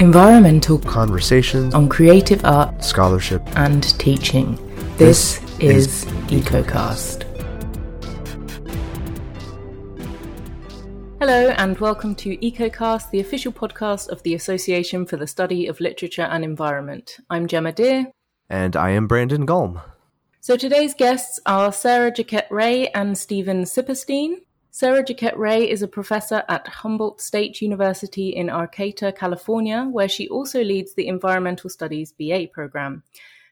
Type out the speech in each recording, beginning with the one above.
environmental conversations on creative art scholarship and teaching. This, this is, is EcoCast. Hello, and welcome to EcoCast, the official podcast of the Association for the Study of Literature and Environment. I'm Gemma Deer. And I am Brandon Gulm. So today's guests are Sarah Jaquette Ray and Stephen Siperstein. Sarah Jaquette Ray is a professor at Humboldt State University in Arcata, California, where she also leads the Environmental Studies BA program.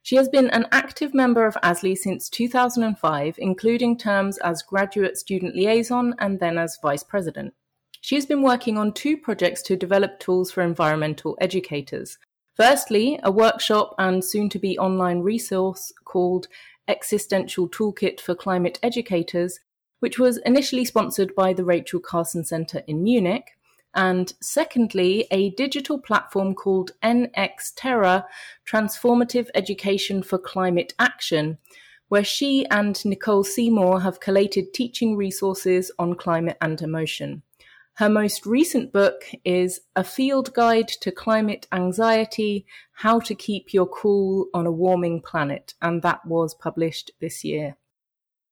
She has been an active member of ASLE since 2005, including terms as graduate student liaison and then as vice president. She has been working on two projects to develop tools for environmental educators. Firstly, a workshop and soon to be online resource called Existential Toolkit for Climate Educators, which was initially sponsored by the Rachel Carson Center in Munich. And secondly, a digital platform called NX Terra Transformative Education for Climate Action, where she and Nicole Seymour have collated teaching resources on climate and emotion. Her most recent book is A Field Guide to Climate Anxiety How to Keep Your Cool on a Warming Planet, and that was published this year.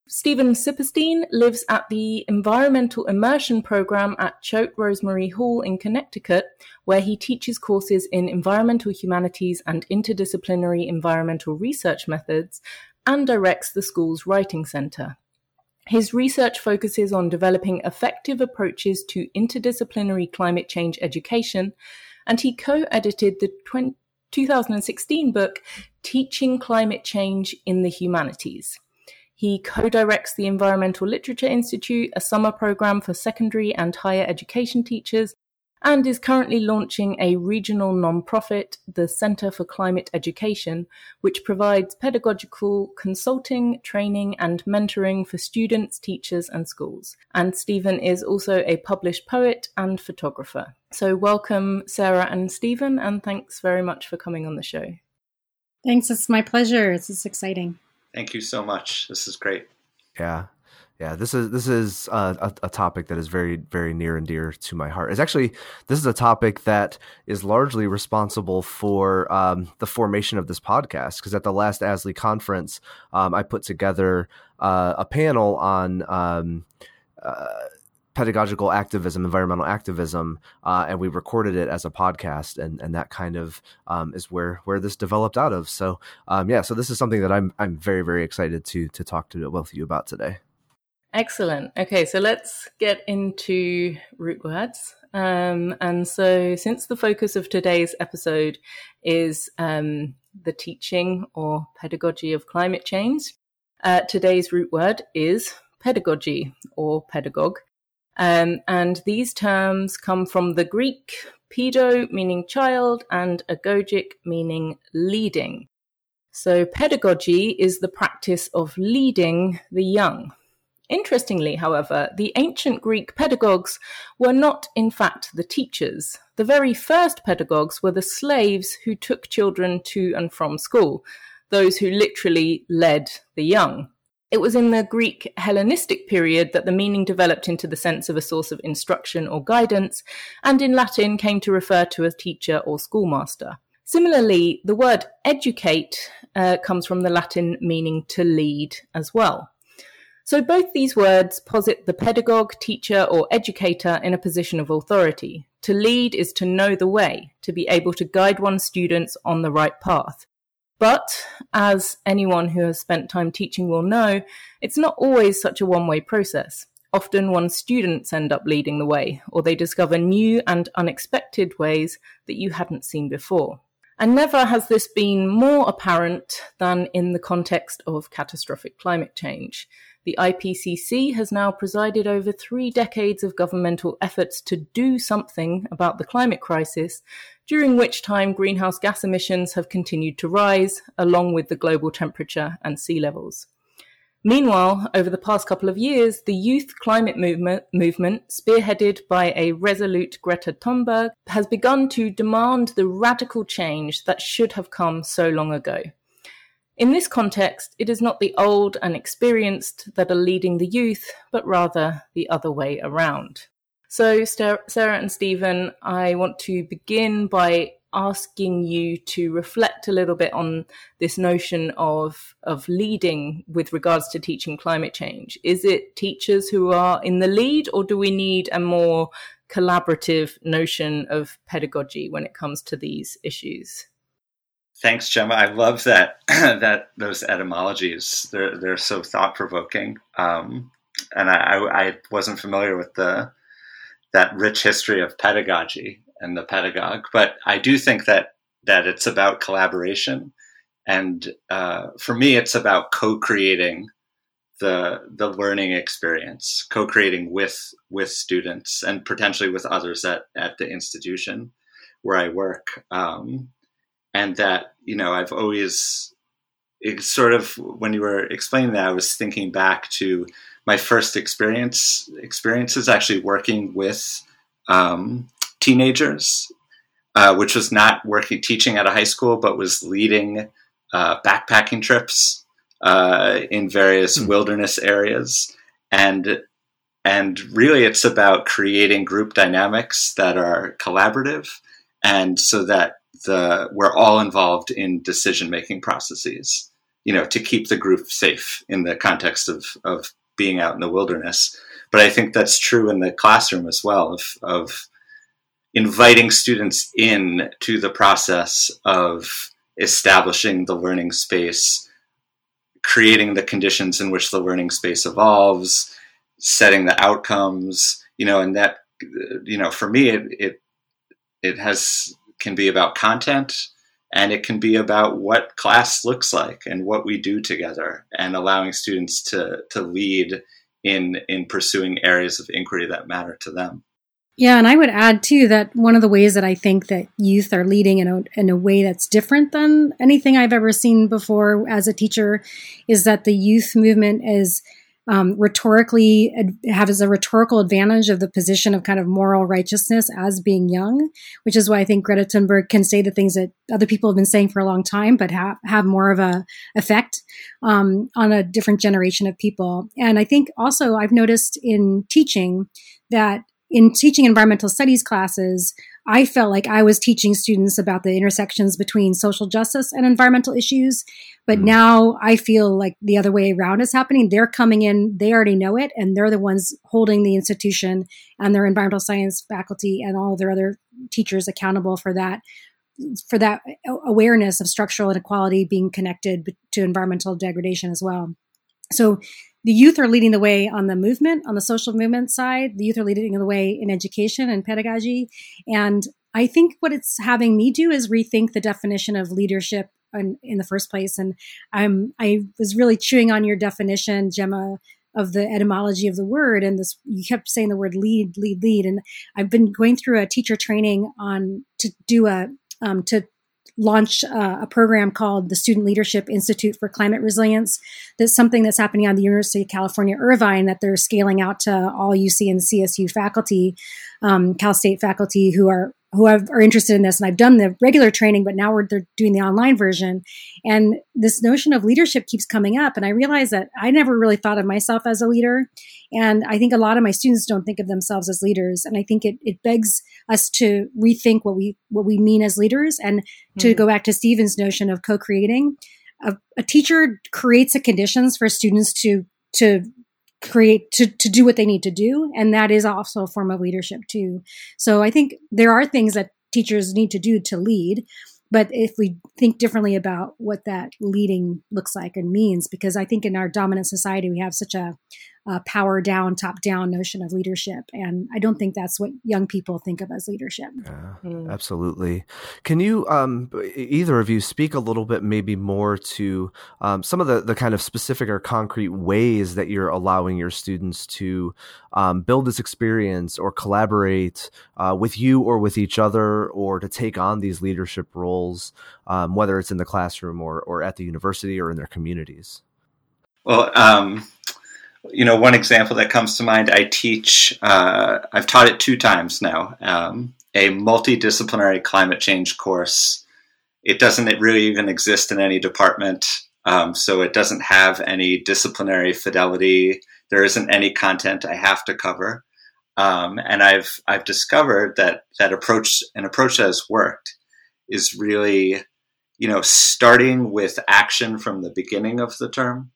Stephen Siperstein lives at the Environmental Immersion Program at Choate Rosemary Hall in Connecticut, where he teaches courses in environmental humanities and interdisciplinary environmental research methods and directs the school's writing center. His research focuses on developing effective approaches to interdisciplinary climate change education, and he co edited the 20- 2016 book Teaching Climate Change in the Humanities. He co-directs the Environmental Literature Institute, a summer program for secondary and higher education teachers, and is currently launching a regional nonprofit, the Center for Climate Education, which provides pedagogical consulting, training, and mentoring for students, teachers, and schools. And Stephen is also a published poet and photographer. So, welcome, Sarah and Stephen, and thanks very much for coming on the show. Thanks, it's my pleasure. This is exciting. Thank you so much. This is great. Yeah. Yeah, this is this is a, a, topic that is very very near and dear to my heart. It's actually this is a topic that is largely responsible for um, the formation of this podcast. Because at the last ASLE conference, um, I put together uh, a panel on um, uh, pedagogical activism, environmental activism, uh, and we recorded it as a podcast, and and that kind of um, is where where this developed out of. So um, yeah, so this is something that I'm I'm very very excited to to talk to both of you about today. Excellent. Okay, so let's get into root words. Um, and so, since the focus of today's episode is um, the teaching or pedagogy of climate change, uh, today's root word is pedagogy or pedagogue. Um, and these terms come from the Greek pedo, meaning child, and agogic, meaning leading. So, pedagogy is the practice of leading the young. Interestingly, however, the ancient Greek pedagogues were not, in fact, the teachers. The very first pedagogues were the slaves who took children to and from school, those who literally led the young. It was in the Greek Hellenistic period that the meaning developed into the sense of a source of instruction or guidance, and in Latin came to refer to a teacher or schoolmaster. Similarly, the word educate uh, comes from the Latin meaning to lead as well. So both these words posit the pedagogue, teacher, or educator in a position of authority. To lead is to know the way, to be able to guide one's students on the right path. But as anyone who has spent time teaching will know, it's not always such a one way process. Often one's students end up leading the way, or they discover new and unexpected ways that you hadn't seen before. And never has this been more apparent than in the context of catastrophic climate change. The IPCC has now presided over three decades of governmental efforts to do something about the climate crisis, during which time greenhouse gas emissions have continued to rise, along with the global temperature and sea levels. Meanwhile, over the past couple of years, the youth climate movement, movement, spearheaded by a resolute Greta Thunberg, has begun to demand the radical change that should have come so long ago. In this context, it is not the old and experienced that are leading the youth, but rather the other way around. So, Sarah and Stephen, I want to begin by asking you to reflect a little bit on this notion of of leading with regards to teaching climate change. Is it teachers who are in the lead, or do we need a more collaborative notion of pedagogy when it comes to these issues? Thanks, Gemma. I love that that those etymologies. They're they're so thought provoking. Um, and I, I wasn't familiar with the that rich history of pedagogy and the pedagogue, but I do think that that it's about collaboration, and uh, for me, it's about co-creating the the learning experience, co-creating with with students and potentially with others at at the institution where I work, um, and that you know I've always sort of when you were explaining that I was thinking back to my first experience experiences actually working with um, teenagers, uh, which was not working teaching at a high school, but was leading uh, backpacking trips uh, in various mm. wilderness areas, and and really it's about creating group dynamics that are collaborative, and so that the we're all involved in decision making processes. You know, to keep the group safe in the context of of being out in the wilderness. But I think that's true in the classroom as well of, of inviting students in to the process of establishing the learning space, creating the conditions in which the learning space evolves, setting the outcomes, you know, and that, you know, for me, it, it, it has, can be about content and it can be about what class looks like and what we do together and allowing students to to lead in in pursuing areas of inquiry that matter to them. Yeah and i would add too that one of the ways that i think that youth are leading in a, in a way that's different than anything i've ever seen before as a teacher is that the youth movement is um, rhetorically as a rhetorical advantage of the position of kind of moral righteousness as being young, which is why I think Greta Thunberg can say the things that other people have been saying for a long time, but ha- have more of a effect um, on a different generation of people. And I think also I've noticed in teaching that in teaching environmental studies classes, I felt like I was teaching students about the intersections between social justice and environmental issues. But mm. now I feel like the other way around is happening. They're coming in, they already know it, and they're the ones holding the institution and their environmental science faculty and all their other teachers accountable for that for that awareness of structural inequality being connected to environmental degradation as well. So the youth are leading the way on the movement, on the social movement side. The youth are leading the way in education and pedagogy. And I think what it's having me do is rethink the definition of leadership in, in the first place. And I'm, I was really chewing on your definition, Gemma, of the etymology of the word and this you kept saying the word lead lead lead and i've been going through a teacher training on to do a um, to launched uh, a program called the Student Leadership Institute for Climate Resilience. That's something that's happening on the University of California, Irvine, that they're scaling out to all UC and CSU faculty, um, Cal State faculty who are who have, are interested in this. And I've done the regular training, but now we're they're doing the online version. And this notion of leadership keeps coming up. And I realize that I never really thought of myself as a leader. And I think a lot of my students don't think of themselves as leaders. And I think it, it begs us to rethink what we what we mean as leaders and mm-hmm. to go back to Stephen's notion of co-creating. A, a teacher creates the conditions for students to to create to, to do what they need to do. And that is also a form of leadership too. So i think there are things that teachers need to do to lead. But if we think differently about what that leading looks like and means because i think in our dominant society we have such a, a power down, top down notion of leadership. And I don't think that's what young people think of as leadership. Yeah, mm. Absolutely. Can you, um, either of you, speak a little bit maybe more to um, some of the, the kind of specific or concrete ways that you're allowing your students to um, build this experience or collaborate uh, with you or with each other or to take on these leadership roles, um, whether it's in the classroom or, or at the university or in their communities? Well, um, you know, one example that comes to mind, I teach, uh, I've taught it two times now, um, a multidisciplinary climate change course. It doesn't really even exist in any department, um, so it doesn't have any disciplinary fidelity. There isn't any content I have to cover. Um, and I've I've discovered that that approach an approach that has worked is really, you know, starting with action from the beginning of the term.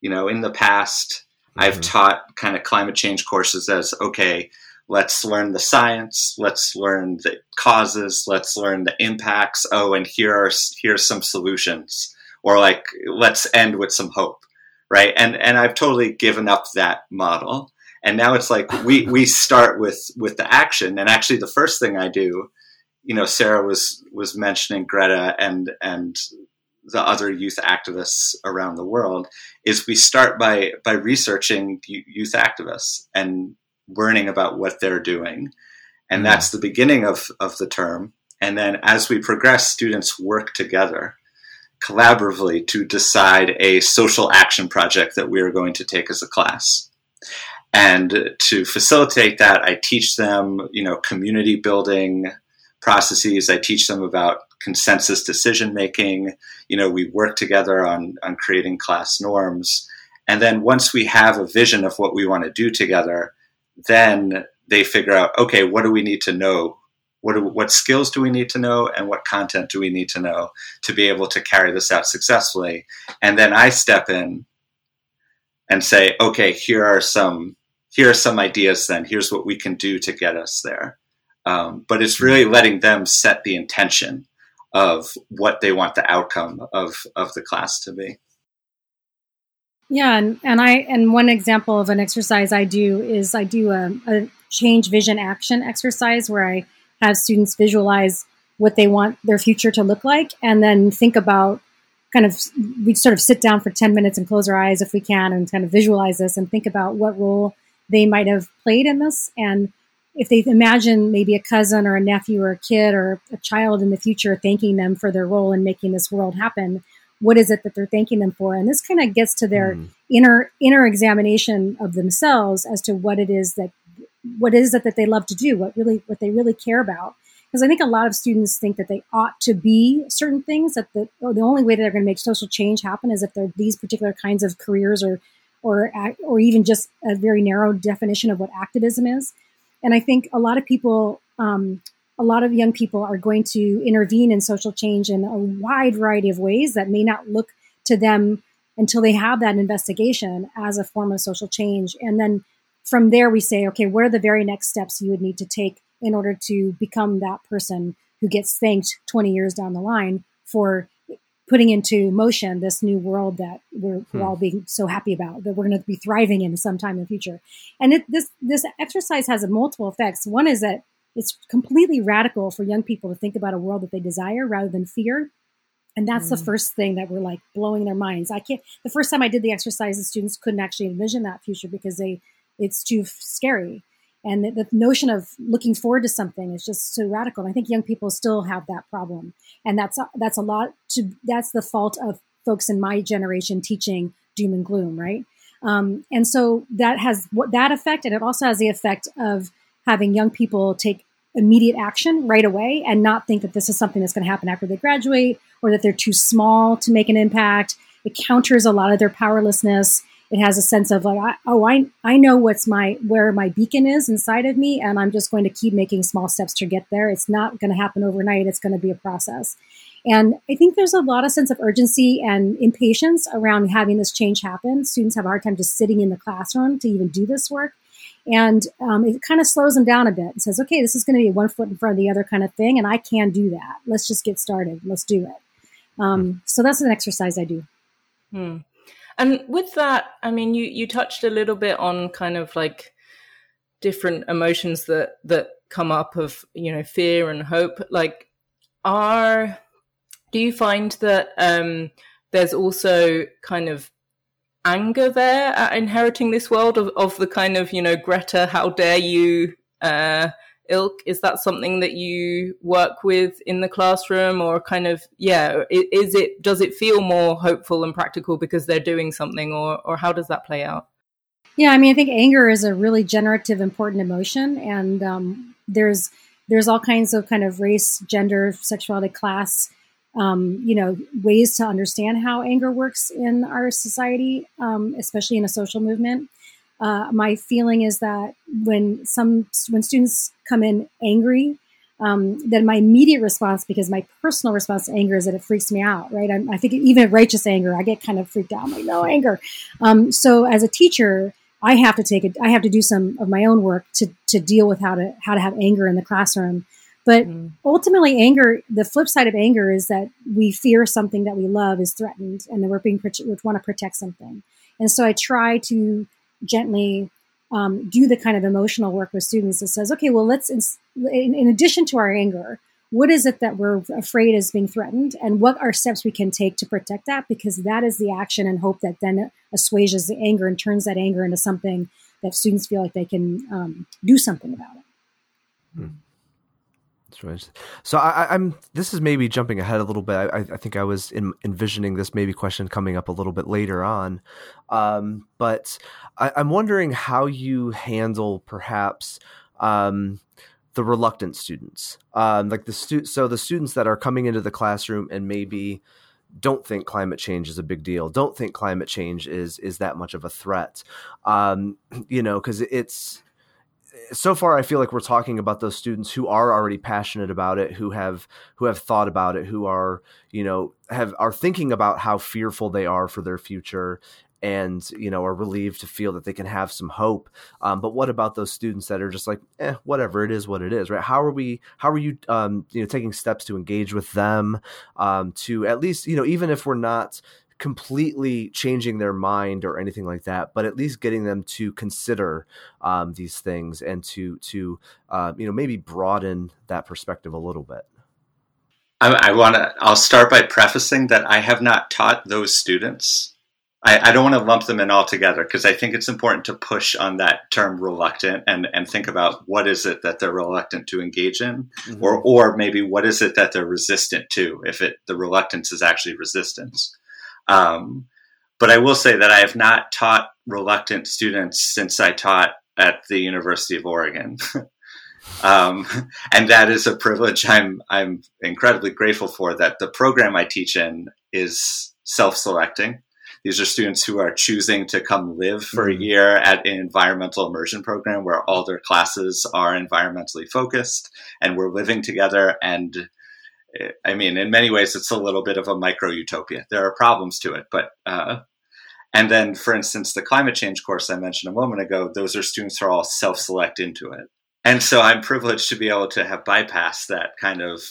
You know, in the past, mm-hmm. I've taught kind of climate change courses as okay, let's learn the science, let's learn the causes, let's learn the impacts. Oh, and here are here's some solutions, or like let's end with some hope, right? And and I've totally given up that model, and now it's like we we start with with the action, and actually the first thing I do you know, Sarah was was mentioning Greta and and the other youth activists around the world is we start by by researching youth activists and learning about what they're doing. And mm. that's the beginning of of the term. And then as we progress students work together collaboratively to decide a social action project that we are going to take as a class. And to facilitate that i teach them you know community building processes. I teach them about consensus decision making. You know, we work together on, on creating class norms. And then once we have a vision of what we want to do together, then they figure out, okay, what do we need to know? What, do, what skills do we need to know and what content do we need to know to be able to carry this out successfully? And then I step in and say, okay, here are some here are some ideas then. Here's what we can do to get us there. Um, but it's really letting them set the intention of what they want the outcome of, of the class to be. Yeah, and, and I and one example of an exercise I do is I do a, a change vision action exercise where I have students visualize what they want their future to look like and then think about kind of we sort of sit down for 10 minutes and close our eyes if we can and kind of visualize this and think about what role they might have played in this and if they imagine maybe a cousin or a nephew or a kid or a child in the future thanking them for their role in making this world happen, what is it that they're thanking them for? And this kind of gets to their mm. inner inner examination of themselves as to what it is that what is it that they love to do, what really what they really care about. Because I think a lot of students think that they ought to be certain things. That the the only way that they're going to make social change happen is if they're these particular kinds of careers or or or even just a very narrow definition of what activism is. And I think a lot of people, um, a lot of young people are going to intervene in social change in a wide variety of ways that may not look to them until they have that investigation as a form of social change. And then from there, we say, okay, what are the very next steps you would need to take in order to become that person who gets thanked 20 years down the line for putting into motion this new world that we're, hmm. we're all being so happy about that we're going to be thriving in sometime in the future. And it, this this exercise has multiple effects. One is that it's completely radical for young people to think about a world that they desire rather than fear. And that's mm. the hmm. first thing that we're like blowing their minds. I can't. The first time I did the exercise, the students couldn't actually envision that future because they it's too scary. And the, the, notion of looking forward to something is just so radical. And I think young people still have that problem, and that's that's a lot to that's the fault of folks in my generation teaching doom and gloom, right? Um, and so that has what that effect, and it also has the effect of having young people take immediate action right away and not think that this is something that's going to happen after they graduate or that they're too small to make an impact. It counters a lot of their powerlessness it has a sense of like, oh, I, I know what's my, where my beacon is inside of me. And I'm just going to keep making small steps to get there. It's not going to happen overnight. It's going to be a process. And I think there's a lot of sense of urgency and impatience around having this change happen. Students have a hard time just sitting in the classroom to even do this work. And um, it kind of slows them down a bit and says, okay, this is going to be one foot in front of the other kind of thing. And I can do that. Let's just get started. Let's do it. Um, so that's an exercise I do. Hmm. And with that, I mean, you you touched a little bit on kind of like different emotions that that come up of you know fear and hope. Like, are do you find that um, there's also kind of anger there at inheriting this world of, of the kind of you know Greta, how dare you? Uh, ilk? Is that something that you work with in the classroom or kind of yeah is it does it feel more hopeful and practical because they're doing something or or how does that play out? Yeah i mean i think anger is a really generative important emotion and um, there's there's all kinds of kind of race gender sexuality class um, you know ways to understand how anger works in our society um, especially in a social movement uh, my feeling is that when some when students come in angry, um, then my immediate response, because my personal response to anger is that it freaks me out, right? I, I think even righteous anger, I get kind of freaked out. I'm like, no anger. Um, so as a teacher, I have to take it. I have to do some of my own work to to deal with how to how to have anger in the classroom. But mm. ultimately, anger. The flip side of anger is that we fear something that we love is threatened, and then we're being we want to protect something. And so I try to gently um, do the kind of emotional work with students that says, okay, well, let's, in, in, addition to our anger, what is it that we're afraid is being threatened and what are steps we can take to protect that because that is the action and hope that then assuages the anger and turns that anger into something that students feel like they can um, do something about it hmm. So I, am This is maybe jumping ahead a little bit. I, I think I was in, envisioning this maybe question coming up a little bit later on, um, but I, am wondering how you handle perhaps um, the reluctant students, um, like the stu- so the students that are coming into the classroom and maybe don't think climate change is a big deal, don't think climate change is is that much of a threat, um, you know, because it's so far I feel like we're talking about those students who are already passionate about it, who have who have thought about it, who are you know have are thinking about how fearful they are for their future and you know are relieved to feel that they can have some hope um, but what about those students that are just like eh, whatever it is what it is right how are we how are you um, you know taking steps to engage with them um, to at least you know even if we're not completely changing their mind or anything like that, but at least getting them to consider um, these things and to to uh, you know maybe broaden that perspective a little bit. I, I want to. I'll start by prefacing that I have not taught those students I, I don't want to lump them in all together because I think it's important to push on that term reluctant and, and think about what is it that they're reluctant to engage in, mm-hmm. or or maybe what is it that they're resistant to if it the reluctance is actually resistance. Um, but I will say that I have not taught reluctant students since I taught at the University of Oregon. um, and that is a privilege I'm I'm incredibly grateful for. That the program I teach in is self-selecting, these are students who are choosing to come live for mm-hmm. a year at an environmental immersion program where all their classes are environmentally focused and we're living together. And I mean, in many ways, it's a little bit of a micro utopia. There are problems to it, but, uh, and then, for instance, the climate change course I mentioned a moment ago, those are students who are all self select into it. And so I'm privileged to be able to have bypassed that kind of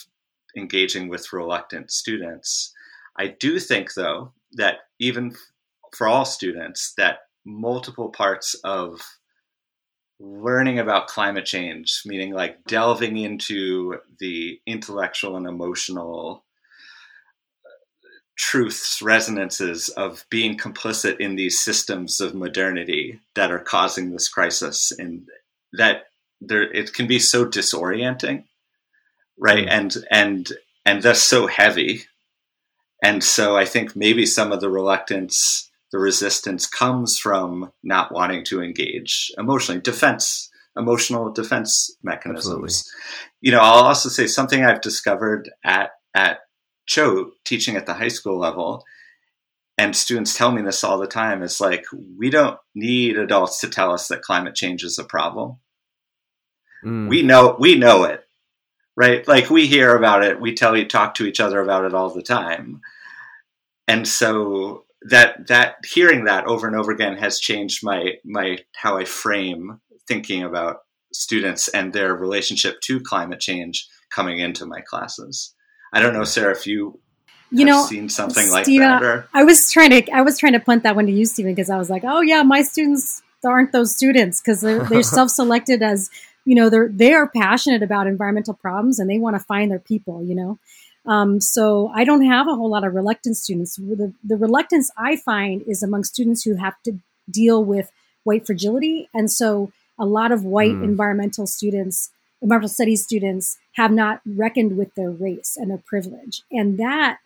engaging with reluctant students. I do think, though, that even for all students, that multiple parts of learning about climate change, meaning like delving into the intellectual and emotional uh, truths, resonances of being complicit in these systems of modernity that are causing this crisis, and that there it can be so disorienting, right? Mm. And and and thus so heavy and so I think maybe some of the reluctance, the resistance comes from not wanting to engage emotionally, defense, emotional defense mechanisms. Absolutely. You know, I'll also say something I've discovered at, at Choate, teaching at the high school level, and students tell me this all the time is like, we don't need adults to tell us that climate change is a problem. Mm. We know, we know it right? Like we hear about it, we tell you talk to each other about it all the time and so that that hearing that over and over again has changed my my how I frame thinking about students and their relationship to climate change coming into my classes. I don't know, Sarah, if you you know seen something like that. Or... I was trying to I was trying to punt that one to you, Stephen, because I was like, oh yeah, my students aren't those students because they're, they're self-selected as you know they're they are passionate about environmental problems and they want to find their people. You know, um, so I don't have a whole lot of reluctant students. The, the reluctance I find is among students who have to deal with white fragility. And so a lot of white mm. environmental students, environmental studies students, have not reckoned with their race and their privilege. And that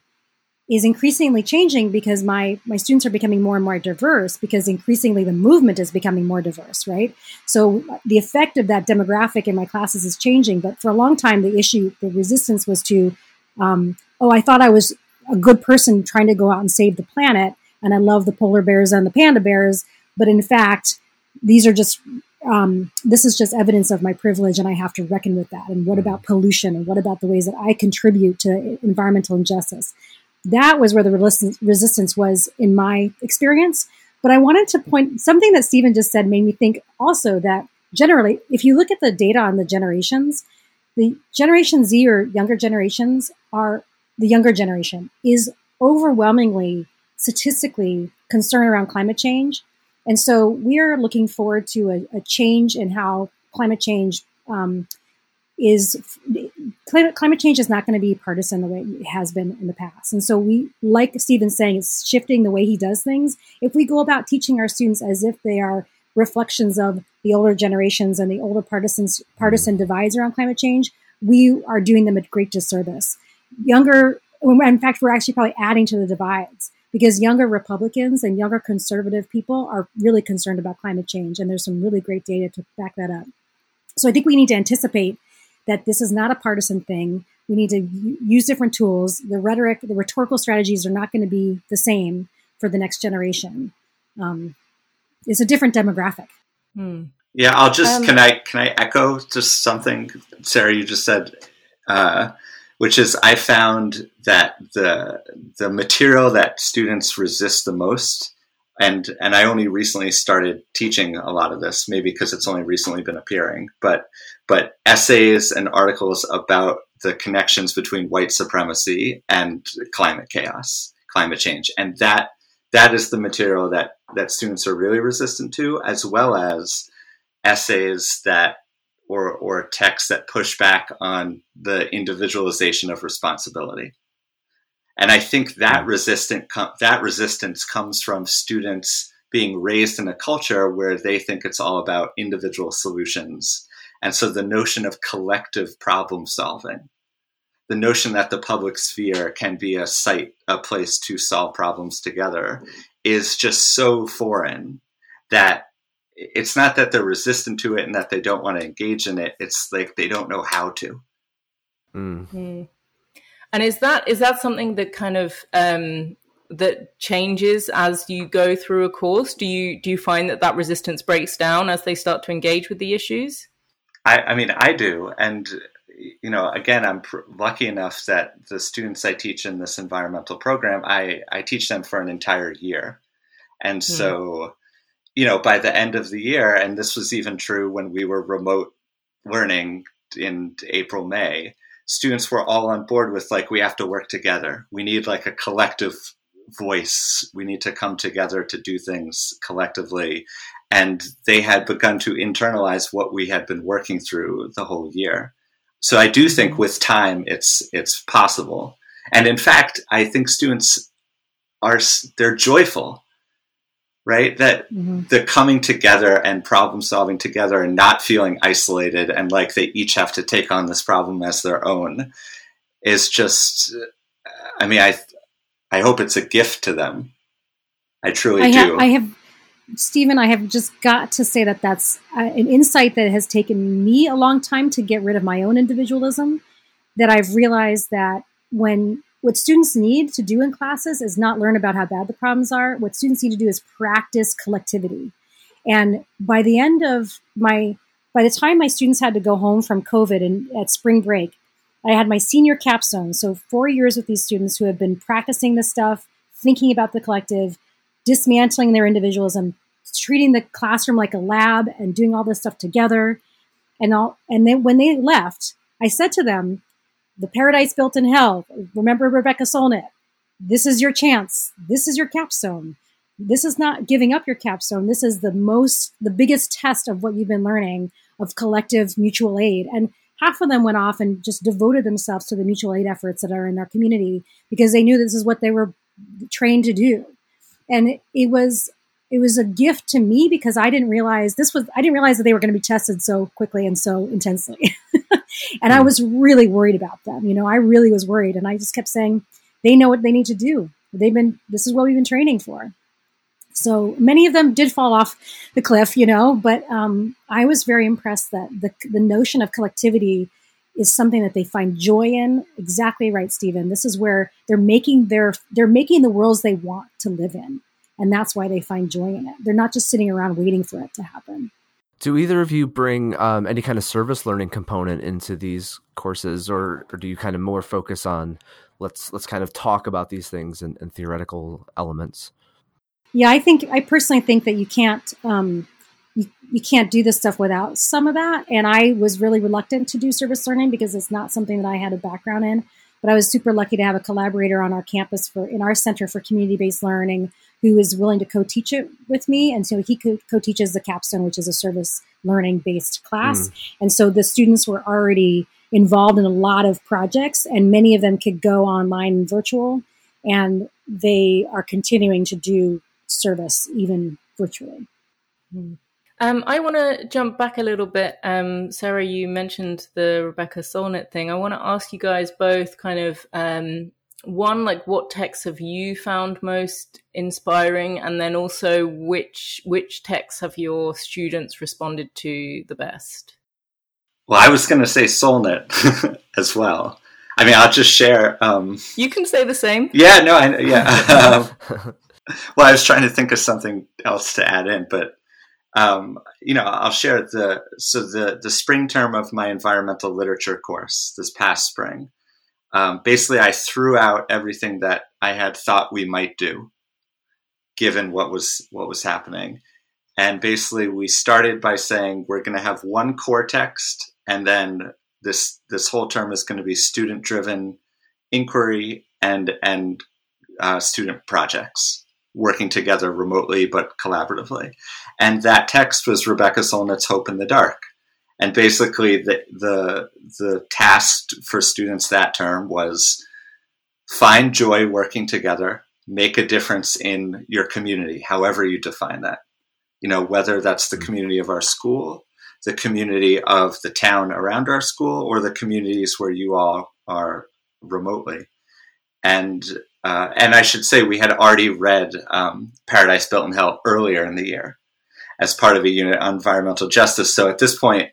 is increasingly changing because my my students are becoming more and more diverse because increasingly the movement is becoming more diverse right so the effect of that demographic in my classes is changing but for a long time the issue the resistance was to um, oh, I thought I was a good person trying to go out and save the planet, and I love the polar bears and the panda bears, but in fact, these are just um, this is just evidence of my privilege, and I have to reckon with that. And what about pollution? And what about the ways that I contribute to environmental injustice? That was where the resistance was in my experience. But I wanted to point something that Stephen just said made me think also that generally, if you look at the data on the generations, the Generation Z or younger generations are the younger generation is overwhelmingly statistically concerned around climate change. And so we are looking forward to a, a change in how climate change um, is climate, climate change is not going to be partisan the way it has been in the past. And so we, like Stephen's saying, it's shifting the way he does things. If we go about teaching our students as if they are reflections of the older generations and the older partisans, partisan mm-hmm. divides around climate change, we are doing them a great disservice. Younger, in fact, we're actually probably adding to the divides because younger Republicans and younger conservative people are really concerned about climate change. And there's some really great data to back that up. So I think we need to anticipate that this is not a partisan thing. We need to use different tools. The rhetoric, the rhetorical strategies are not going to be the same for the next generation. Um, it's a different demographic. Hmm. Yeah, I'll just um, can I can I echo just something Sarah you just said, uh, which is I found that the the material that students resist the most, and and I only recently started teaching a lot of this, maybe because it's only recently been appearing, but but essays and articles about the connections between white supremacy and climate chaos, climate change, and that that is the material that that students are really resistant to, as well as essays that or or texts that push back on the individualization of responsibility. And I think that resistant that resistance comes from students being raised in a culture where they think it's all about individual solutions. And so the notion of collective problem solving, the notion that the public sphere can be a site, a place to solve problems together, is just so foreign that it's not that they're resistant to it and that they don't want to engage in it. It's like they don't know how to. Mm. Mm. And is that is that something that kind of um, that changes as you go through a course? Do you do you find that that resistance breaks down as they start to engage with the issues? I, I mean, I do, and you know, again, I'm pr- lucky enough that the students I teach in this environmental program, I I teach them for an entire year, and mm. so you know, by the end of the year, and this was even true when we were remote learning in April, May, students were all on board with like, we have to work together. We need like a collective voice. We need to come together to do things collectively. And they had begun to internalize what we had been working through the whole year. So I do think mm-hmm. with time, it's, it's possible. And in fact, I think students are, they're joyful right? That mm-hmm. the coming together and problem solving together and not feeling isolated and like they each have to take on this problem as their own is just, I mean, I, I hope it's a gift to them. I truly I do. I have, Stephen, I have just got to say that that's uh, an insight that has taken me a long time to get rid of my own individualism. That I've realized that when what students need to do in classes is not learn about how bad the problems are. What students need to do is practice collectivity. And by the end of my, by the time my students had to go home from COVID and at spring break, I had my senior capstone. So four years with these students who have been practicing this stuff, thinking about the collective, dismantling their individualism, treating the classroom like a lab and doing all this stuff together. And all, and then when they left, I said to them, the paradise built in hell. Remember Rebecca Solnit. This is your chance. This is your capstone. This is not giving up your capstone. This is the most, the biggest test of what you've been learning of collective mutual aid. And half of them went off and just devoted themselves to the mutual aid efforts that are in our community because they knew this is what they were trained to do. And it, it was it was a gift to me because I didn't realize this was I didn't realize that they were going to be tested so quickly and so intensely. and I hmm. was really worried about them. You know, I really was worried and I just kept saying they know what they need to do. They've been this is what we've been training for. So many of them did fall off the cliff, you know, but um, I was very impressed that the the notion of collectivity is something that they find joy in. Exactly right, Stephen. This is where they're making their they're making the worlds they want to live in and that's why they find joy in it. They're not just sitting around waiting for it to happen. Do either of you bring um, any kind of service learning component into these courses, or, or do you kind of more focus on let's let's kind of talk about these things and, and theoretical elements? Yeah, I think I personally think that you can't um, you, you can't do this stuff without some of that. And I was really reluctant to do service learning because it's not something that I had a background in. But I was super lucky to have a collaborator on our campus for in our Center for Community Based Learning who is willing to co-teach it with me. And so he co-teaches the capstone, which is a service learning based class. Mm. And so the students were already involved in a lot of projects and many of them could go online and virtual and they are continuing to do service even virtually. Mm. Um, I want to jump back a little bit. Um, Sarah, you mentioned the Rebecca Solnit thing. I want to ask you guys both kind of um, one, like what texts have you found most inspiring, and then also which which texts have your students responded to the best? Well, I was going to say Solnit as well. I mean, I'll just share. Um, you can say the same. Yeah, no, I, yeah. um, well, I was trying to think of something else to add in, but um, you know, I'll share the so the the spring term of my environmental literature course this past spring um, basically I threw out everything that I had thought we might do, given what was what was happening. And basically, we started by saying we're going to have one core text, and then this this whole term is going to be student driven inquiry and and uh, student projects working together remotely but collaboratively. And that text was Rebecca Solnit's Hope in the Dark. And basically, the, the, the task for students that term was find joy working together, make a difference in your community, however you define that. You know, whether that's the mm-hmm. community of our school, the community of the town around our school, or the communities where you all are remotely. And uh, and I should say we had already read um, Paradise Built in Hell earlier in the year as part of a unit on environmental justice. So at this point,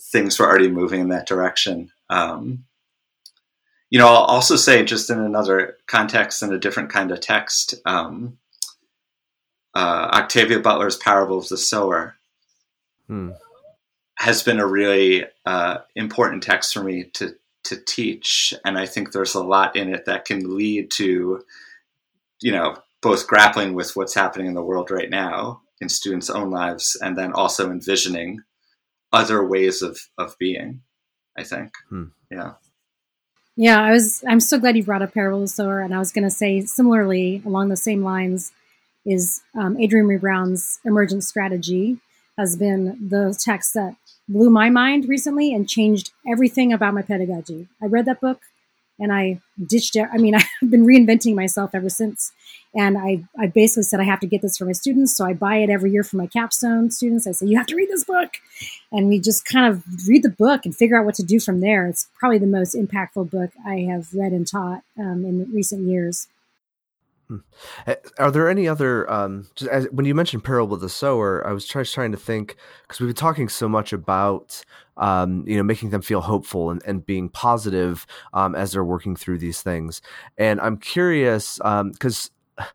things were already moving in that direction. Um, you know, I'll also say, just in another context and a different kind of text, um, uh, Octavia Butler's Parable of the Sower hmm. has been a really uh, important text for me to to teach, and I think there's a lot in it that can lead to, you know, both grappling with what's happening in the world right now in students' own lives, and then also envisioning other ways of of being. I think. Hmm. Yeah. Yeah, I was. I'm so glad you brought up Parable of the Sower, and I was going to say similarly along the same lines is um, Adrienne Maree Brown's Emergent Strategy has been the text that blew my mind recently and changed everything about my pedagogy. I read that book and I ditched it. I mean, I've been reinventing myself ever since. And I, I basically said, I have to get this for my students. So I buy it every year for my capstone students. I say, you have to read this book. And we just kind of read the book and figure out what to do from there. It's probably the most impactful book I have read and taught um, in recent years. Hmm. Are there any other? Um, as, when you mentioned parable of the sower, I was try, trying to think because we've been talking so much about um, you know making them feel hopeful and, and being positive um, as they're working through these things, and I'm curious because um,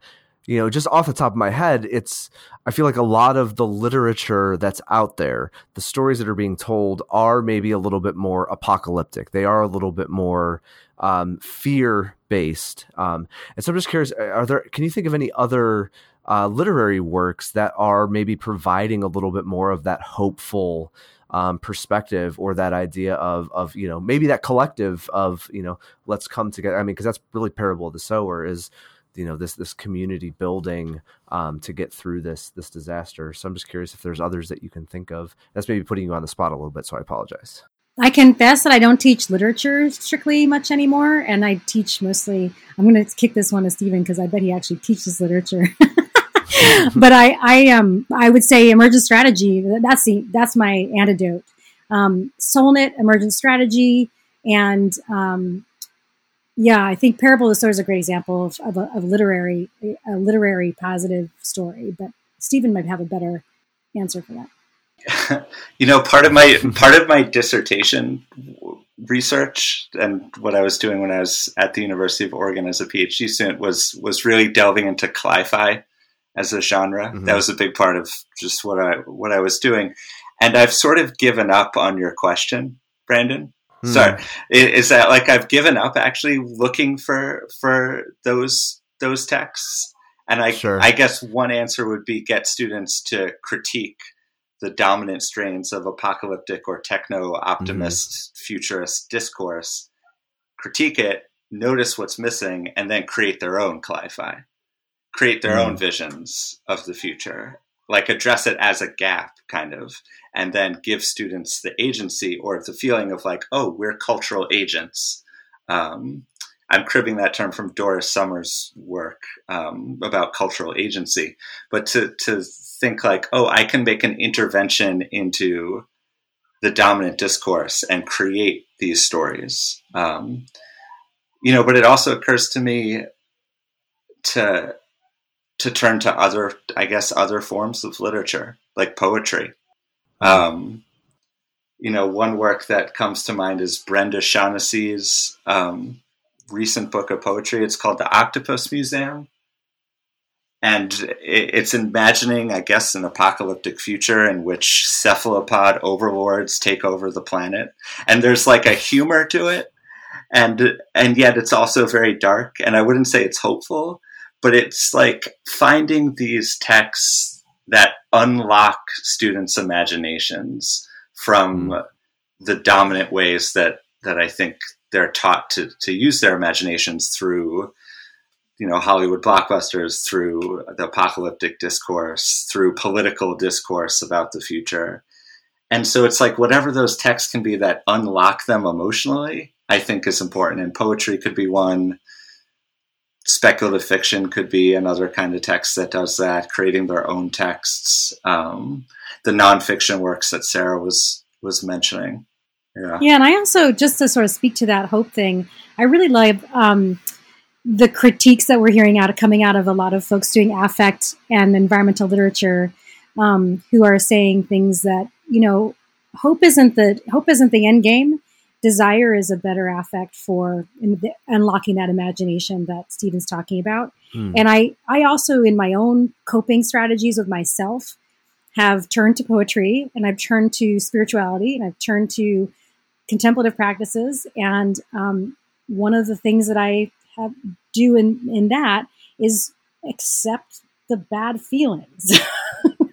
you know just off the top of my head, it's I feel like a lot of the literature that's out there, the stories that are being told are maybe a little bit more apocalyptic. They are a little bit more um, fear based. Um, and so I'm just curious: are there? Can you think of any other uh, literary works that are maybe providing a little bit more of that hopeful um, perspective or that idea of of you know maybe that collective of you know let's come together. I mean, because that's really parable of the sower is you know this this community building um, to get through this this disaster. So I'm just curious if there's others that you can think of. That's maybe putting you on the spot a little bit, so I apologize. I confess that I don't teach literature strictly much anymore, and I teach mostly. I'm going to kick this one to Stephen because I bet he actually teaches literature. but I, I, um, I would say emergent strategy. That's the that's my antidote. Um, Solnit, emergent strategy, and um, yeah, I think Parable of the Sower is a great example of, of, a, of literary, a literary positive story. But Stephen might have a better answer for that. you know, part of my part of my dissertation research and what I was doing when I was at the University of Oregon as a PhD student was was really delving into cli-fi as a genre. Mm-hmm. That was a big part of just what I what I was doing. and I've sort of given up on your question, Brandon. Hmm. Sorry, is that like I've given up actually looking for for those those texts? And I sure. I guess one answer would be get students to critique the dominant strains of apocalyptic or techno optimist mm-hmm. futurist discourse, critique it, notice what's missing, and then create their own cli-fi, create their mm. own visions of the future, like address it as a gap, kind of, and then give students the agency or the feeling of like, oh, we're cultural agents. Um, I'm cribbing that term from Doris Sommer's work um, about cultural agency, but to to think like, oh, I can make an intervention into the dominant discourse and create these stories. Um, you know, but it also occurs to me to to turn to other, I guess, other forms of literature like poetry. Um, you know, one work that comes to mind is Brenda Shaughnessy's um, recent book of poetry. It's called The Octopus Museum and it's imagining, I guess, an apocalyptic future in which cephalopod overlords take over the planet. And there's like a humor to it, and and yet it's also very dark. And I wouldn't say it's hopeful, but it's like finding these texts that unlock students' imaginations from mm. the dominant ways that that I think they're taught to to use their imaginations through you know Hollywood blockbusters through the apocalyptic discourse, through political discourse about the future. And so it's like whatever those texts can be that unlock them emotionally, I think is important. And poetry could be one. Speculative fiction could be another kind of text that does that, creating their own texts. Um, the nonfiction works that Sarah was was mentioning. Yeah. Yeah, and I also just to sort of speak to that hope thing, I really love um, the critiques that we're hearing out coming out of a lot of folks doing affect and environmental literature um, who are saying things that you know hope isn't the hope isn't the end game desire is a better affect for the, unlocking that imagination that Stephen's talking about. Mm. And I, I also, in my own coping strategies with myself, have turned to poetry and I've turned to spirituality and I've turned to contemplative practices. And um, one of the things that I have, do in, in that is accept the bad feelings,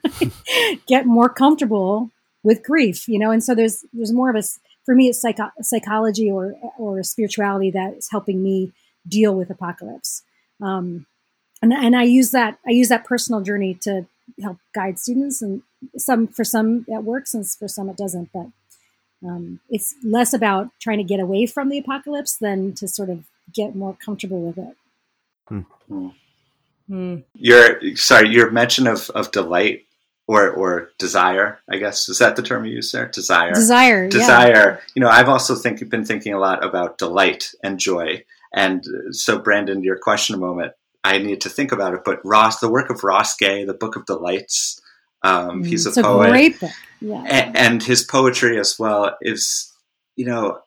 get more comfortable with grief, you know. And so there's there's more of a for me it's psycho- psychology or or spirituality that is helping me deal with apocalypse. Um, and and I use that I use that personal journey to help guide students, and some for some it works, and for some it doesn't. But um, it's less about trying to get away from the apocalypse than to sort of get more comfortable with it. Hmm. Hmm. Your sorry, your mention of, of delight or or desire, I guess is that the term you use there? Desire, desire, desire. Yeah. You know, I've also think been thinking a lot about delight and joy. And so, Brandon, your question a moment, I need to think about it. But Ross, the work of Ross Gay, the Book of Delights, um, mm, he's a poet, a book. Yeah. And, and his poetry as well is, you know,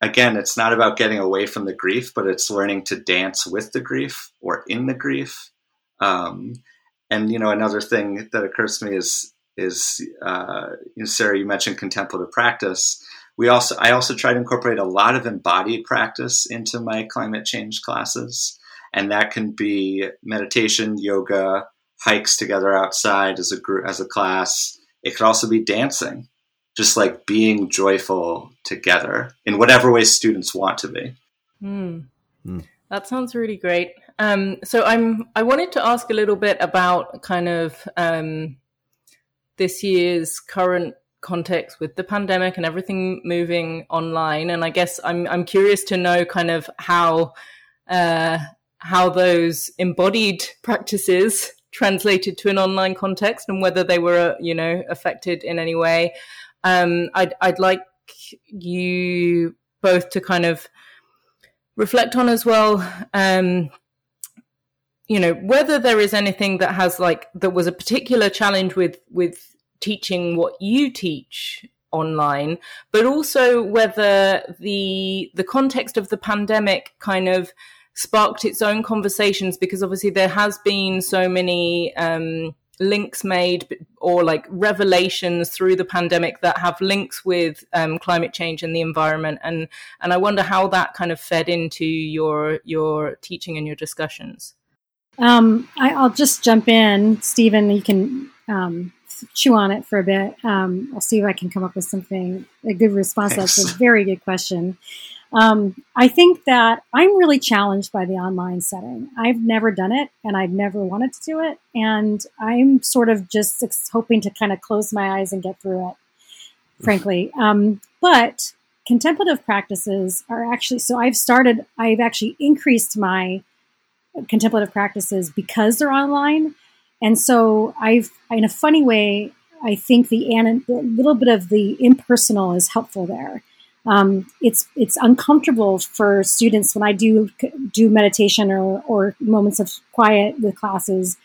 again, it's not about getting away from the grief, but it's learning to dance with the grief or in the grief. Um, and you know, another thing that occurs to me is is uh, you know, Sarah, you mentioned contemplative practice. We also I also try to incorporate a lot of embodied practice into my climate change classes, and that can be meditation, yoga, hikes together outside as a group as a class. It could also be dancing just like being joyful together in whatever way students want to be. Mm. Mm. That sounds really great. Um, so I'm I wanted to ask a little bit about kind of um, this year's current context with the pandemic and everything moving online, and I guess I'm I'm curious to know kind of how uh, how those embodied practices translated to an online context and whether they were you know affected in any way um, I'd, I'd like you both to kind of reflect on as well. Um, you know whether there is anything that has like that was a particular challenge with with teaching what you teach online but also whether the the context of the pandemic kind of sparked its own conversations because obviously there has been so many um, links made or like revelations through the pandemic that have links with um, climate change and the environment and and I wonder how that kind of fed into your your teaching and your discussions. Um, I, will just jump in, Stephen. You can um, chew on it for a bit. Um, I'll see if I can come up with something a good response. Thanks. That's a very good question. Um, I think that I'm really challenged by the online setting. I've never done it and I've never wanted to do it. And I'm sort of just hoping to kind of close my eyes and get through it, frankly. Um, but contemplative practices are actually, so I've started, I've actually increased my contemplative practices because they're online. And so I've, in a funny way, I think the, a little bit of the impersonal is helpful there um, it's it's uncomfortable for students when I do do meditation or, or moments of quiet with classes.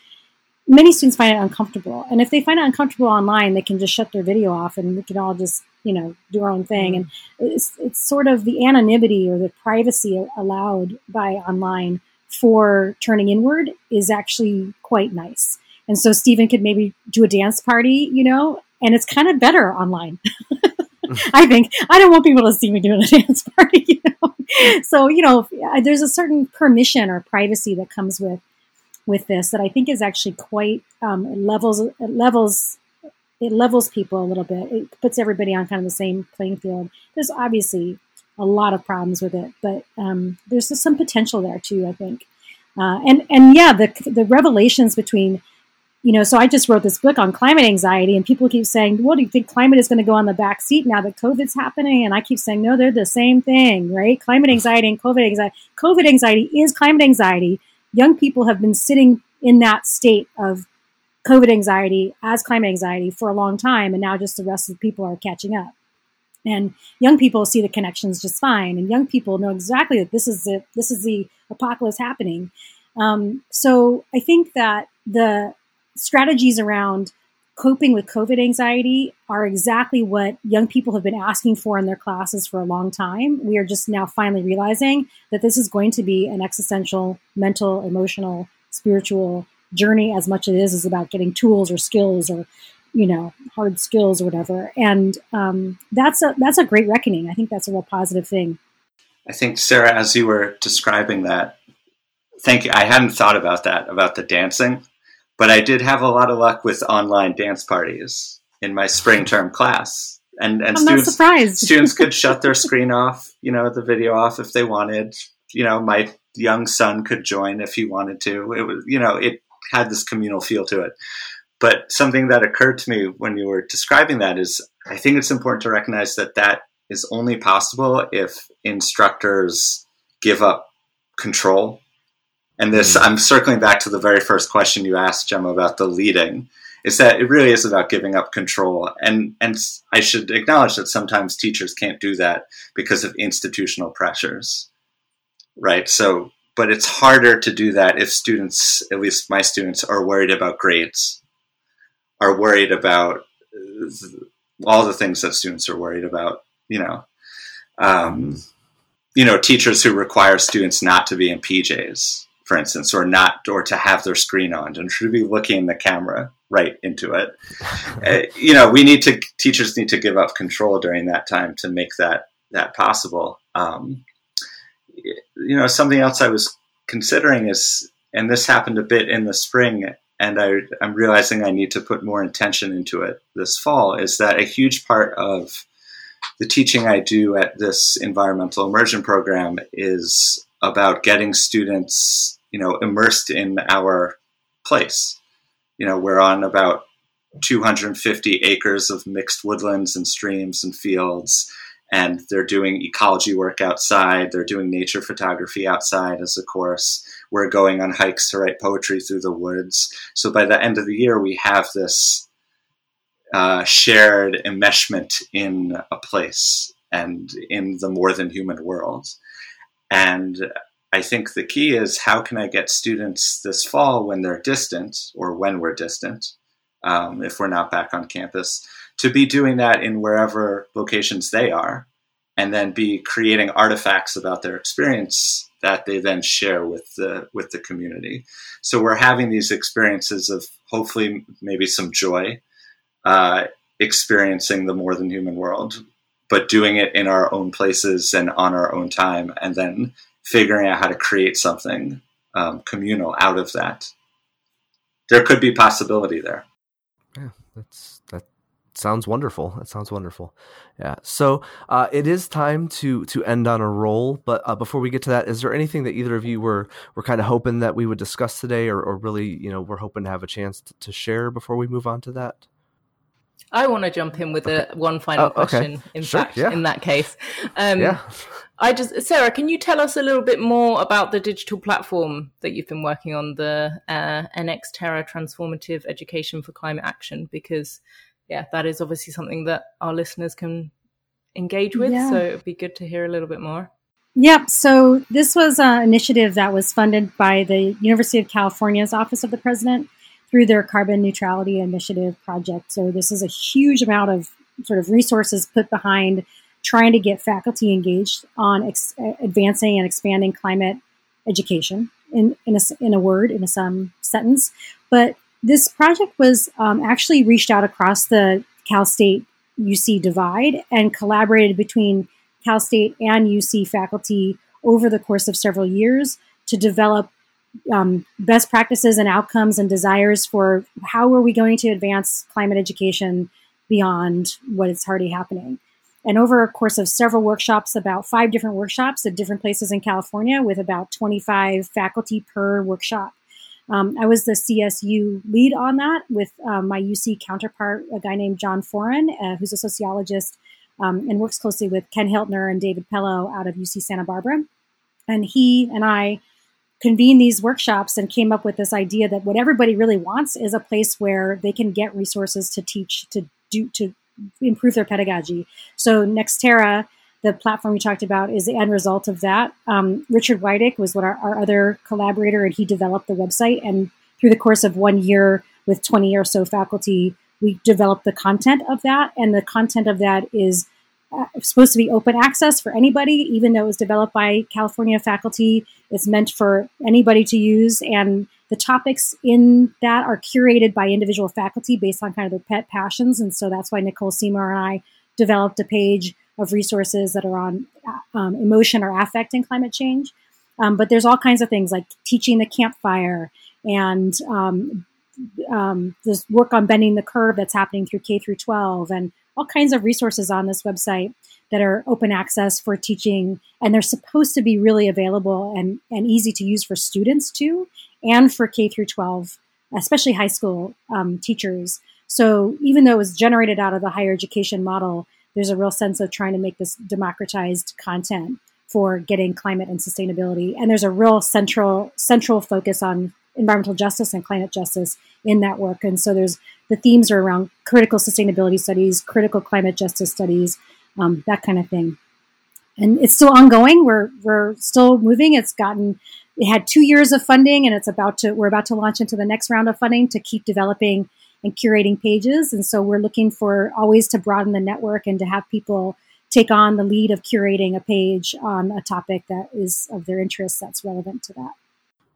Many students find it uncomfortable, and if they find it uncomfortable online, they can just shut their video off, and we can all just you know do our own thing. And it's it's sort of the anonymity or the privacy allowed by online for turning inward is actually quite nice. And so Stephen could maybe do a dance party, you know, and it's kind of better online. I think I don't want people to see me doing a dance party. You know? So you know, there's a certain permission or privacy that comes with with this that I think is actually quite um, levels it levels it levels people a little bit. It puts everybody on kind of the same playing field. There's obviously a lot of problems with it, but um, there's some potential there too. I think, uh, and and yeah, the the revelations between you know, so I just wrote this book on climate anxiety, and people keep saying, "Well, do you think climate is going to go on the back seat now that COVID's happening?" And I keep saying, "No, they're the same thing, right? Climate anxiety and COVID anxiety. COVID anxiety is climate anxiety. Young people have been sitting in that state of COVID anxiety as climate anxiety for a long time, and now just the rest of the people are catching up. And young people see the connections just fine, and young people know exactly that this is the this is the apocalypse happening. Um, so I think that the strategies around coping with COVID anxiety are exactly what young people have been asking for in their classes for a long time. We are just now finally realizing that this is going to be an existential, mental, emotional, spiritual journey as much as it is, is about getting tools or skills or you know hard skills or whatever. And um, that's a that's a great reckoning. I think that's a real positive thing. I think sarah as you were describing that thank you. I hadn't thought about that about the dancing but I did have a lot of luck with online dance parties in my spring term class. And, and I'm students, students could shut their screen off, you know, the video off if they wanted. You know, my young son could join if he wanted to. It was, you know, it had this communal feel to it. But something that occurred to me when you were describing that is I think it's important to recognize that that is only possible if instructors give up control and this, mm-hmm. I'm circling back to the very first question you asked, Gemma, about the leading, is that it really is about giving up control. And, and I should acknowledge that sometimes teachers can't do that because of institutional pressures, right? So, but it's harder to do that if students, at least my students, are worried about grades, are worried about all the things that students are worried about, you know. Um, you know, teachers who require students not to be in PJs, for instance, or not, or to have their screen on and should be looking the camera right into it. uh, you know, we need to teachers need to give up control during that time to make that that possible. Um, you know, something else I was considering is, and this happened a bit in the spring, and I, I'm realizing I need to put more intention into it this fall. Is that a huge part of the teaching I do at this environmental immersion program is about getting students, you know, immersed in our place. You know, we're on about 250 acres of mixed woodlands and streams and fields, and they're doing ecology work outside. They're doing nature photography outside as a course. We're going on hikes to write poetry through the woods. So by the end of the year, we have this uh, shared enmeshment in a place and in the more than human world. And I think the key is how can I get students this fall when they're distant or when we're distant, um, if we're not back on campus, to be doing that in wherever locations they are, and then be creating artifacts about their experience that they then share with the with the community. So we're having these experiences of hopefully maybe some joy uh, experiencing the more than human world, but doing it in our own places and on our own time, and then figuring out how to create something um, communal out of that. There could be possibility there. Yeah, that's that sounds wonderful. That sounds wonderful. Yeah. So uh, it is time to to end on a roll. But uh, before we get to that, is there anything that either of you were were kind of hoping that we would discuss today, or, or really, you know, we're hoping to have a chance to, to share before we move on to that? I want to jump in with a one final oh, okay. question. In sure, fact, yeah. in that case, um, yeah. I just Sarah, can you tell us a little bit more about the digital platform that you've been working on, the uh, NX Terra Transformative Education for Climate Action? Because yeah, that is obviously something that our listeners can engage with. Yeah. So it'd be good to hear a little bit more. Yep. So this was an initiative that was funded by the University of California's Office of the President through their carbon neutrality initiative project. So this is a huge amount of sort of resources put behind trying to get faculty engaged on ex- advancing and expanding climate education in, in, a, in a word, in a some sentence. But this project was um, actually reached out across the Cal State UC divide and collaborated between Cal State and UC faculty over the course of several years to develop um, best practices and outcomes and desires for how are we going to advance climate education beyond what is already happening. And over a course of several workshops, about five different workshops at different places in California, with about 25 faculty per workshop. Um, I was the CSU lead on that with um, my UC counterpart, a guy named John Foran, uh, who's a sociologist um, and works closely with Ken Hiltner and David Pellow out of UC Santa Barbara. And he and I convened these workshops and came up with this idea that what everybody really wants is a place where they can get resources to teach, to do, to improve their pedagogy. So Nextera the platform we talked about is the end result of that. Um, Richard Wydick was what our, our, other collaborator, and he developed the website. And through the course of one year with 20 or so faculty, we developed the content of that. And the content of that is uh, supposed to be open access for anybody, even though it was developed by California faculty. It's meant for anybody to use. And the topics in that are curated by individual faculty based on kind of their pet passions. And so that's why Nicole Seymour and I developed a page of resources that are on um, emotion or affect in climate change. Um, but there's all kinds of things like teaching the campfire and um, um, this work on bending the curve that's happening through K through 12 and all kinds of resources on this website that are open access for teaching and they're supposed to be really available and, and easy to use for students too and for K through 12 especially high school um, teachers so even though it was generated out of the higher education model there's a real sense of trying to make this democratized content for getting climate and sustainability. And there's a real central central focus on environmental justice and climate justice in that work. And so there's the themes are around critical sustainability studies, critical climate justice studies, um, that kind of thing. And it's still ongoing. We're we're still moving. It's gotten it had two years of funding, and it's about to we're about to launch into the next round of funding to keep developing and curating pages. And so we're looking for always to broaden the network and to have people take on the lead of curating a page on a topic that is of their interest that's relevant to that.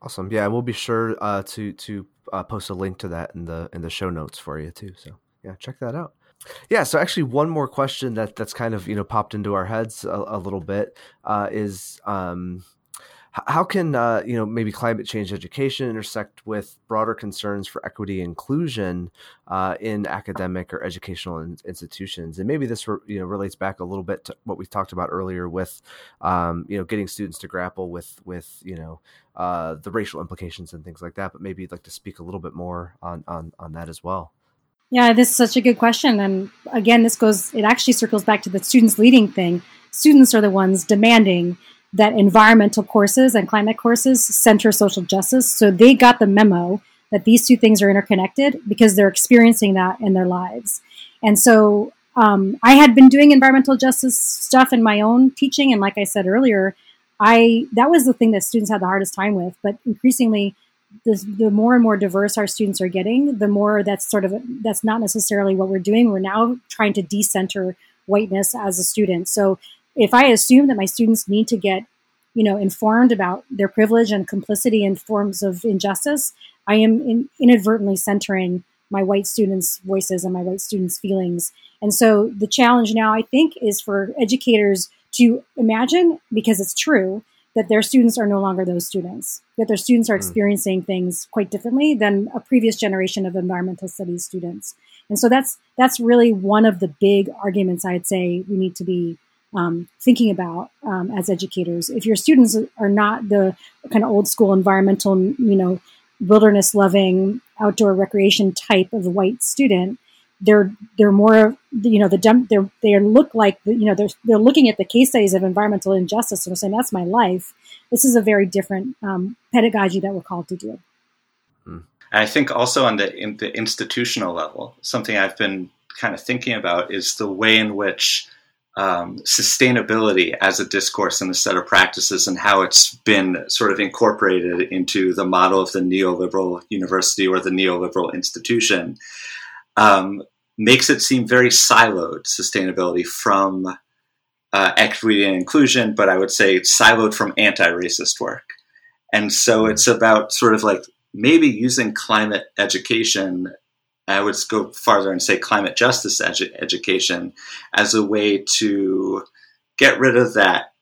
Awesome. Yeah, and we'll be sure uh, to to uh, post a link to that in the in the show notes for you too. So yeah, check that out. Yeah. So actually, one more question that that's kind of you know popped into our heads a, a little bit uh, is um, how can uh, you know maybe climate change education intersect with broader concerns for equity inclusion uh, in academic or educational in- institutions? And maybe this re- you know relates back a little bit to what we talked about earlier with um, you know getting students to grapple with with you know uh, the racial implications and things like that. But maybe you'd like to speak a little bit more on on on that as well. Yeah, this is such a good question, and again, this goes it actually circles back to the students leading thing. Students are the ones demanding that environmental courses and climate courses center social justice. So they got the memo that these two things are interconnected because they're experiencing that in their lives. And so um, I had been doing environmental justice stuff in my own teaching, and like I said earlier, I that was the thing that students had the hardest time with. But increasingly, the, the more and more diverse our students are getting, the more that's sort of that's not necessarily what we're doing. We're now trying to decenter whiteness as a student. So if I assume that my students need to get you know, informed about their privilege and complicity in forms of injustice, I am in, inadvertently centering my white students' voices and my white students' feelings. And so the challenge now, I think, is for educators to imagine, because it's true, that their students are no longer those students, that their students are hmm. experiencing things quite differently than a previous generation of environmental studies students. And so that's that's really one of the big arguments I'd say we need to be um, thinking about um, as educators. If your students are not the kind of old school environmental, you know, wilderness loving outdoor recreation type of white student, they're they're more of you know the they're they look like you know they're they're looking at the case studies of environmental injustice and saying that's my life. This is a very different um, pedagogy that we're called to do. Hmm. I think also on the in the institutional level, something I've been kind of thinking about is the way in which um, sustainability as a discourse and a set of practices and how it's been sort of incorporated into the model of the neoliberal university or the neoliberal institution um, makes it seem very siloed sustainability from uh, equity and inclusion, but I would say siloed from anti racist work. And so it's about sort of like maybe using climate education. I would go farther and say climate justice edu- education as a way to get rid of that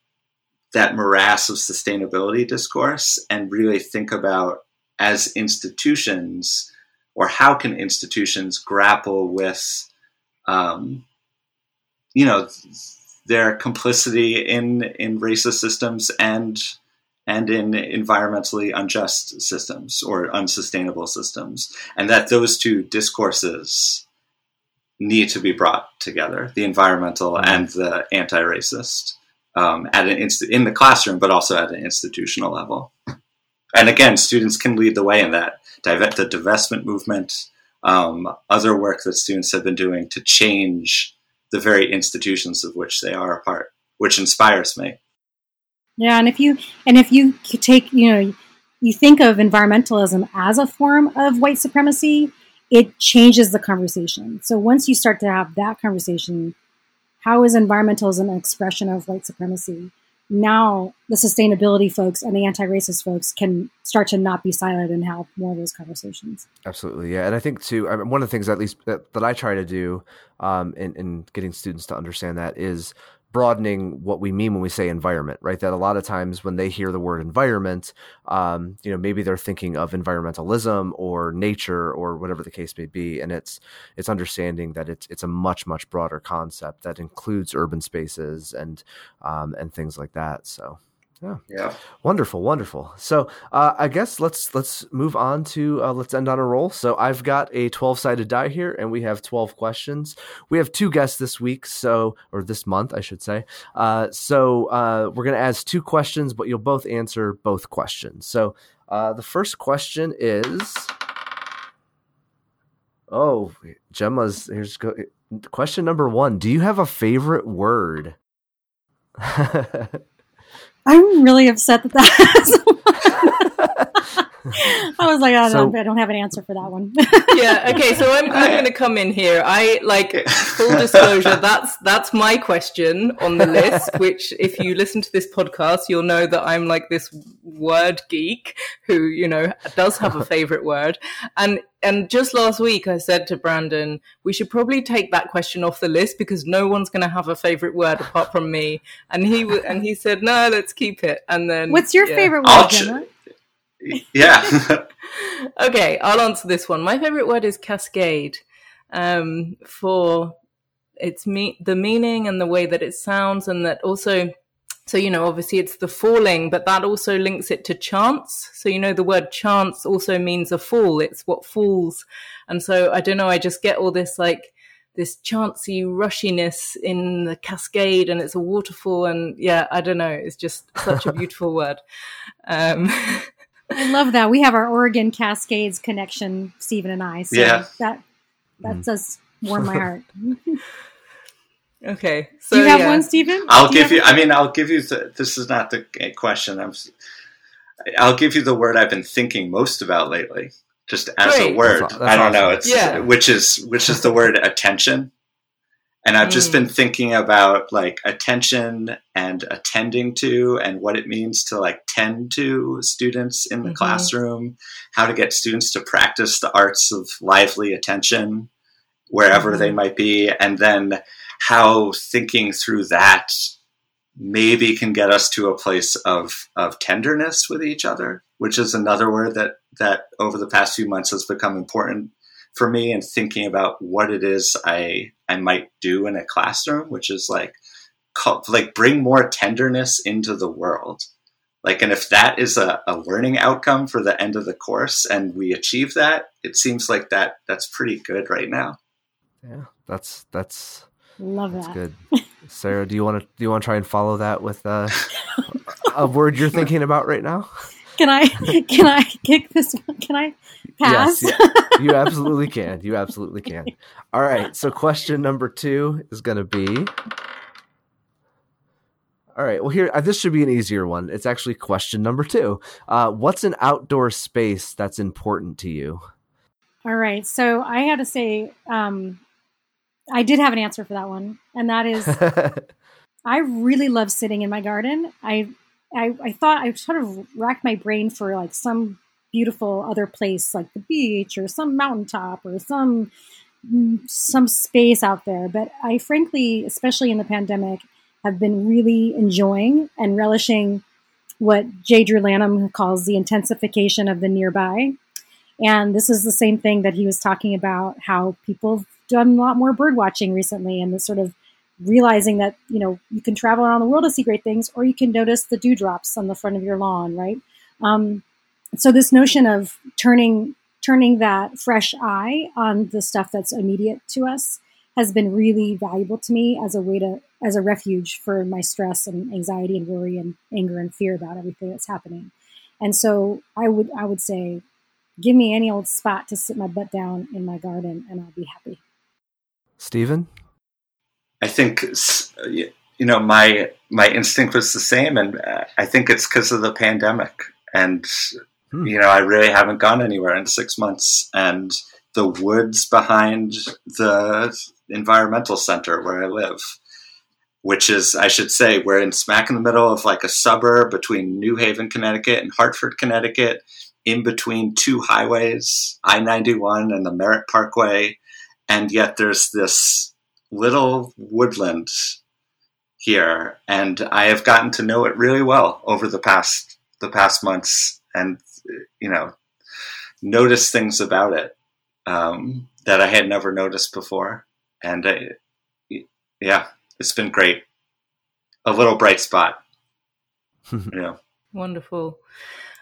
that morass of sustainability discourse and really think about as institutions or how can institutions grapple with, um, you know, their complicity in in racist systems and and in environmentally unjust systems or unsustainable systems, and that those two discourses need to be brought together: the environmental mm-hmm. and the anti-racist, um, at an inst- in the classroom, but also at an institutional level. And again, students can lead the way in that the divestment movement, um, other work that students have been doing to change the very institutions of which they are a part, which inspires me. Yeah, and if you and if you take you know you think of environmentalism as a form of white supremacy, it changes the conversation. So once you start to have that conversation, how is environmentalism an expression of white supremacy? now the sustainability folks and the anti-racist folks can start to not be silent and have more of those conversations. Absolutely, yeah, and I think too. I mean, one of the things, at least that, that I try to do um, in, in getting students to understand that is broadening what we mean when we say environment, right? That a lot of times when they hear the word environment, um, you know, maybe they're thinking of environmentalism or nature or whatever the case may be, and it's it's understanding that it's it's a much much broader concept that includes urban spaces and um, and things like that. So yeah. Yeah. Wonderful, wonderful. So uh, I guess let's let's move on to uh, let's end on a roll. So I've got a twelve sided die here, and we have twelve questions. We have two guests this week, so or this month, I should say. Uh, so uh, we're gonna ask two questions, but you'll both answer both questions. So uh, the first question is. Oh, Gemma's here's go, question number one. Do you have a favorite word? I'm really upset that that I was like, oh, so, no, I don't have an answer for that one. yeah. Okay. So I'm, I'm going to come in here. I like full disclosure. That's that's my question on the list. Which, if you listen to this podcast, you'll know that I'm like this word geek who you know does have a favorite word. And and just last week, I said to Brandon, we should probably take that question off the list because no one's going to have a favorite word apart from me. And he w- and he said, no, let's keep it. And then, what's your yeah. favorite word, Gemma? Yeah. okay, I'll answer this one. My favorite word is cascade. Um, for its me- the meaning and the way that it sounds, and that also so, you know, obviously it's the falling, but that also links it to chance. So, you know, the word chance also means a fall. It's what falls. And so I don't know, I just get all this like this chancy rushiness in the cascade and it's a waterfall. And yeah, I don't know. It's just such a beautiful word. Um, I love that. We have our Oregon Cascades connection, Stephen and I. So yeah. that that mm. does warm my heart. okay. So Do you have yeah. one, Stephen? I'll give you, I mean, I'll give you the, this is not the question. I'm I'll give you the word I've been thinking most about lately, just as Great. a word. That's, that's I don't awesome. know. It's yeah. which is which is the word attention. And I've just mm. been thinking about like attention and attending to and what it means to like tend to students in the mm-hmm. classroom, how to get students to practice the arts of lively attention wherever mm-hmm. they might be, and then how thinking through that maybe can get us to a place of of tenderness with each other, which is another word that that over the past few months has become important for me and thinking about what it is I I might do in a classroom, which is like like bring more tenderness into the world. Like, and if that is a, a learning outcome for the end of the course, and we achieve that, it seems like that that's pretty good right now. Yeah, that's that's love that's that. Good, Sarah. Do you want to do you want to try and follow that with uh, a word you're thinking about right now? Can I can I kick this one? Can I pass? Yes, yeah, you absolutely can. You absolutely can. All right. So question number two is going to be. All right. Well, here uh, this should be an easier one. It's actually question number two. Uh, what's an outdoor space that's important to you? All right. So I had to say, um, I did have an answer for that one, and that is, I really love sitting in my garden. I I, I thought I sort of racked my brain for like some beautiful other place like the beach or some mountaintop or some mm, some space out there. But i frankly especially in the pandemic have been really enjoying and relishing what j drew lanham calls the intensification of the nearby. And this is the same thing that he was talking about how people have done a lot more bird watching recently and the sort of realizing that you know you can travel around the world to see great things or you can notice the dewdrops on the front of your lawn right? Um, so this notion of turning turning that fresh eye on the stuff that's immediate to us has been really valuable to me as a way to as a refuge for my stress and anxiety and worry and anger and fear about everything that's happening. And so i would i would say give me any old spot to sit my butt down in my garden and i'll be happy. Stephen I think you know my my instinct was the same, and uh, I think it's because of the pandemic. And hmm. you know, I really haven't gone anywhere in six months, and the woods behind the environmental center where I live, which is, I should say, we're in smack in the middle of like a suburb between New Haven, Connecticut, and Hartford, Connecticut, in between two highways, I ninety one and the Merritt Parkway, and yet there's this little woodland here, and I have gotten to know it really well over the past the past months, and you know, notice things about it um, that I had never noticed before, and I, yeah, it's been great. A little bright spot. yeah. Wonderful.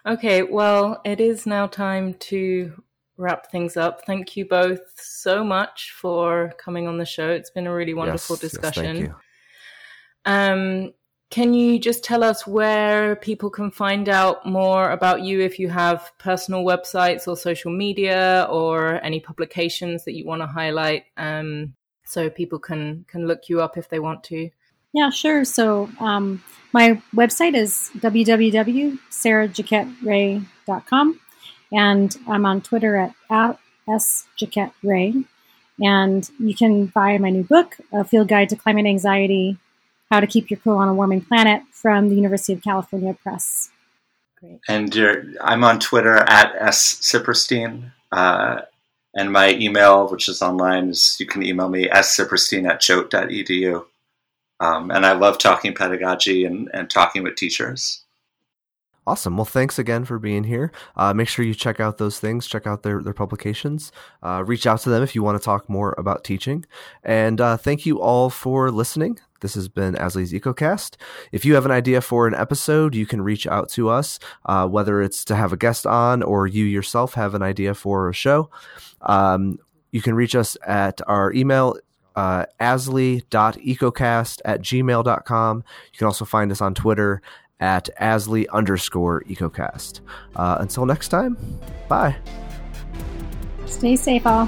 Okay, well, it is now time to wrap things up. Thank you both so much for coming on the show. It's been a really wonderful yes, discussion. Yes, um, can you just tell us where people can find out more about you if you have personal websites or social media or any publications that you want to highlight um, so people can can look you up if they want to? Yeah, sure. So um, my website is www.sarahjaquette.ray.com. And I'm on Twitter at, at S. Jaquette Ray. And you can buy my new book, A Field Guide to Climate Anxiety How to Keep Your Cool on a Warming Planet from the University of California Press. Great. And I'm on Twitter at S. Siperstein. Uh, and my email, which is online, is you can email me ssiperstein at choate.edu. Um, and I love talking pedagogy and, and talking with teachers. Awesome. Well, thanks again for being here. Uh, make sure you check out those things, check out their, their publications, uh, reach out to them if you want to talk more about teaching. And uh, thank you all for listening. This has been ASLE's EcoCast. If you have an idea for an episode, you can reach out to us, uh, whether it's to have a guest on or you yourself have an idea for a show. Um, you can reach us at our email uh, asle.ecocast at gmail.com. You can also find us on Twitter at ASLE underscore EcoCast. Uh, until next time, bye. Stay safe, all.